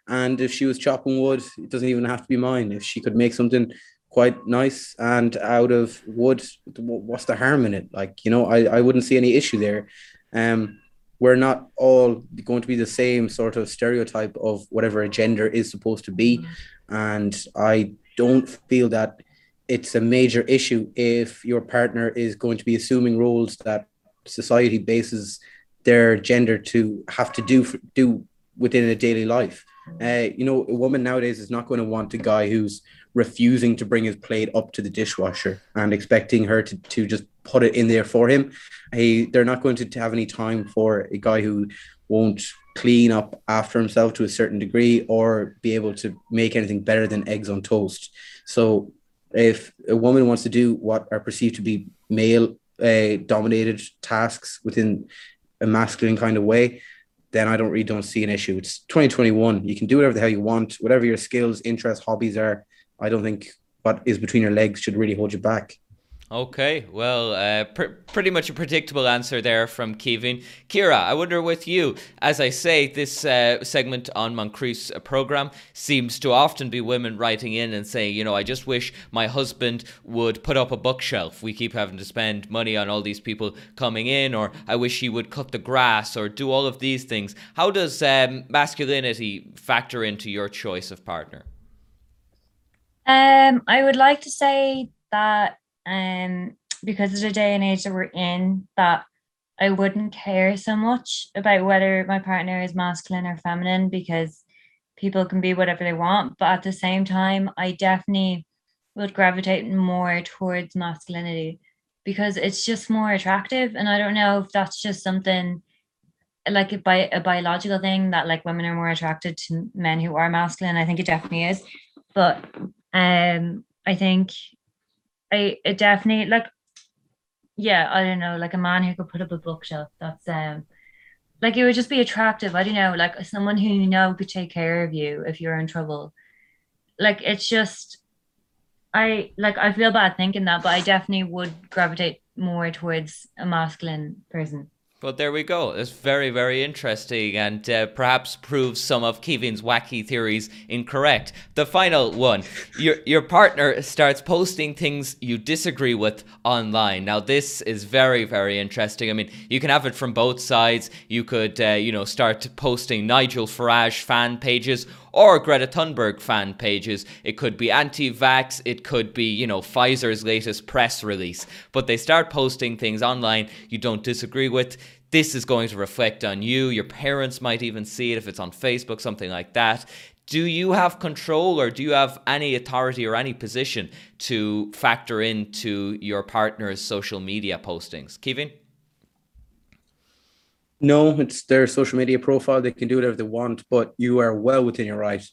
And if she was chopping wood, it doesn't even have to be mine. If she could make something quite nice and out of wood, what's the harm in it? Like you know, I I wouldn't see any issue there. Um, we're not all going to be the same sort of stereotype of whatever a gender is supposed to be, and I don't feel that it's a major issue if your partner is going to be assuming roles that society bases their gender to have to do do within a daily life. Uh, you know, a woman nowadays is not going to want a guy who's refusing to bring his plate up to the dishwasher and expecting her to, to just put it in there for him. He, they're not going to have any time for a guy who won't clean up after himself to a certain degree or be able to make anything better than eggs on toast. So if a woman wants to do what are perceived to be male uh, dominated tasks within a masculine kind of way, then I don't really don't see an issue. It's 2021. You can do whatever the hell you want, whatever your skills, interests, hobbies are. I don't think what is between your legs should really hold you back. Okay, well, uh, pr- pretty much a predictable answer there from Kevin. Kira, I wonder with you, as I say, this uh, segment on Moncrieff's uh, program seems to often be women writing in and saying, you know, I just wish my husband would put up a bookshelf. We keep having to spend money on all these people coming in, or I wish he would cut the grass or do all of these things. How does um, masculinity factor into your choice of partner? Um, I would like to say that um, because of the day and age that we're in, that I wouldn't care so much about whether my partner is masculine or feminine because people can be whatever they want. But at the same time, I definitely would gravitate more towards masculinity because it's just more attractive. And I don't know if that's just something like a, bi- a biological thing that like women are more attracted to men who are masculine. I think it definitely is. But um I think I it definitely like yeah, I don't know, like a man who could put up a bookshelf. That's um like it would just be attractive. I don't know, like someone who you know could take care of you if you're in trouble. Like it's just I like I feel bad thinking that, but I definitely would gravitate more towards a masculine person. Well, there we go. It's very, very interesting and uh, perhaps proves some of Kevin's wacky theories incorrect. The final one your, your partner starts posting things you disagree with online. Now, this is very, very interesting. I mean, you can have it from both sides. You could, uh, you know, start posting Nigel Farage fan pages or Greta Thunberg fan pages. It could be anti vax, it could be, you know, Pfizer's latest press release. But they start posting things online you don't disagree with this is going to reflect on you. Your parents might even see it if it's on Facebook, something like that. Do you have control or do you have any authority or any position to factor into your partner's social media postings? Kevin? No, it's their social media profile. They can do whatever they want, but you are well within your right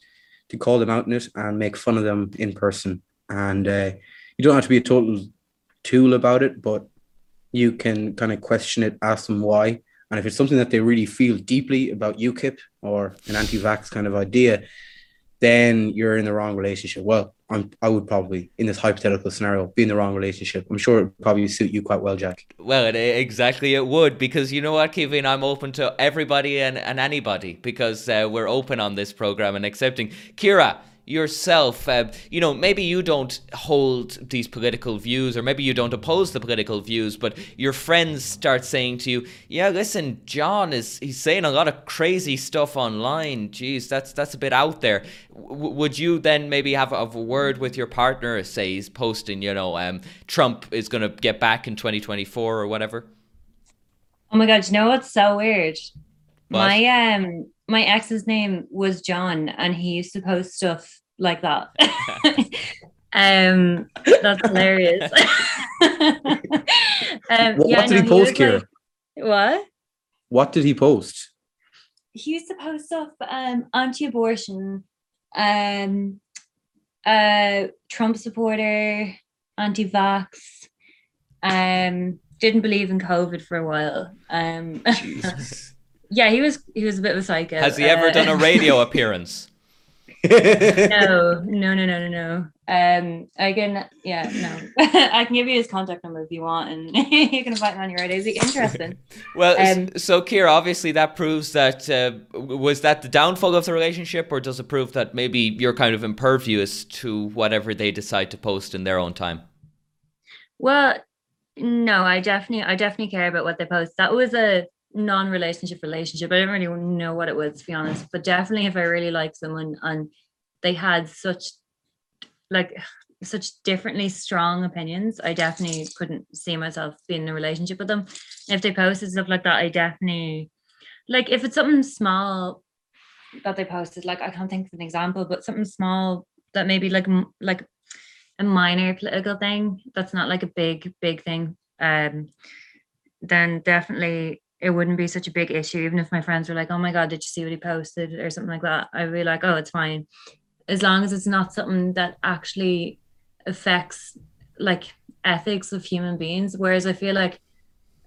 to call them out in it and make fun of them in person. And uh, you don't have to be a total tool about it, but you can kind of question it, ask them why. And if it's something that they really feel deeply about UKIP or an anti vax kind of idea, then you're in the wrong relationship. Well, I'm, I would probably, in this hypothetical scenario, be in the wrong relationship. I'm sure it would probably suit you quite well, Jack. Well, it, exactly it would, because you know what, Kevin, I'm open to everybody and, and anybody because uh, we're open on this program and accepting. Kira, yourself, uh, you know, maybe you don't hold these political views or maybe you don't oppose the political views, but your friends start saying to you, yeah, listen, John is, he's saying a lot of crazy stuff online. Geez, that's, that's a bit out there. W- would you then maybe have, have, a word with your partner, say he's posting, you know, um, Trump is going to get back in 2024 or whatever? Oh my God, you know what's so weird? What? My um my ex's name was John, and he used to post stuff like that. um, that's hilarious. um, what, yeah, what did no, he post, he Like, what? What did he post? He used to post stuff um, anti-abortion, um, uh, Trump supporter, anti-vax, um, didn't believe in COVID for a while. Um, yeah, he was he was a bit of a psycho. Has he ever uh, done a radio appearance? no, no, no, no, no, no. Um, I can, yeah, no. I can give you his contact number if you want, and you can invite him on your radio. Is he interesting? well, um, so Kira, obviously that proves that uh, was that the downfall of the relationship, or does it prove that maybe you're kind of impervious to whatever they decide to post in their own time? Well, no, I definitely, I definitely care about what they post. That was a non-relationship relationship. I don't really know what it was to be honest, but definitely if I really like someone and they had such like such differently strong opinions, I definitely couldn't see myself being in a relationship with them. If they posted stuff like that, I definitely like if it's something small that they posted, like I can't think of an example, but something small that maybe like like a minor political thing that's not like a big big thing um then definitely it wouldn't be such a big issue. Even if my friends were like, "Oh my god, did you see what he posted?" or something like that, I'd be like, "Oh, it's fine," as long as it's not something that actually affects like ethics of human beings. Whereas I feel like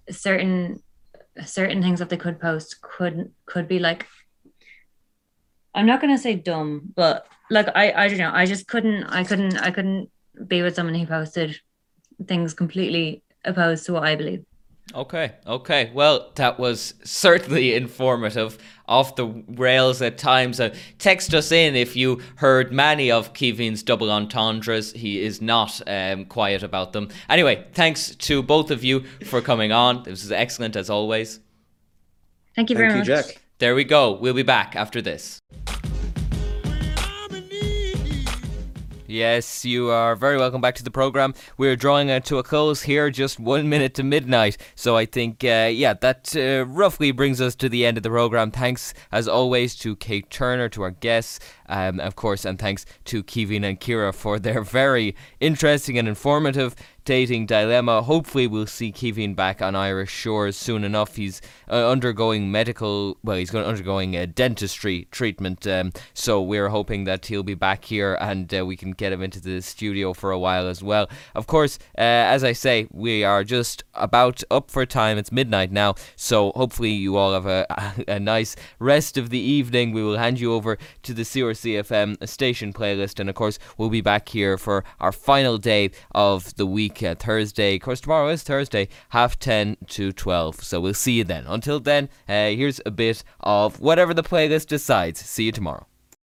certain certain things that they could post could could be like I'm not gonna say dumb, but like I I don't know. I just couldn't I couldn't I couldn't be with someone who posted things completely opposed to what I believe. Okay, okay. Well, that was certainly informative. Off the rails at times. Uh, text us in if you heard many of Kevin's double entendres. He is not um, quiet about them. Anyway, thanks to both of you for coming on. This was excellent as always. Thank you very Thank you, much. Jack. There we go. We'll be back after this. Yes, you are very welcome back to the program. We're drawing it to a close here, just one minute to midnight. So I think, uh, yeah, that uh, roughly brings us to the end of the program. Thanks, as always, to Kate Turner, to our guests, um, of course, and thanks to Kevin and Kira for their very interesting and informative dating dilemma. Hopefully, we'll see Kevin back on Irish shores soon enough. He's uh, undergoing medical, well, he's going undergoing a dentistry treatment. Um, so we're hoping that he'll be back here and uh, we can get him into the studio for a while as well. Of course, uh, as I say, we are just about up for time. It's midnight now, so hopefully you all have a, a, nice rest of the evening. We will hand you over to the CRC FM station playlist, and of course, we'll be back here for our final day of the week, uh, Thursday. Of course, tomorrow is Thursday, half 10 to 12. So we'll see you then. Until then, uh, here's a bit of whatever the playlist decides. See you tomorrow.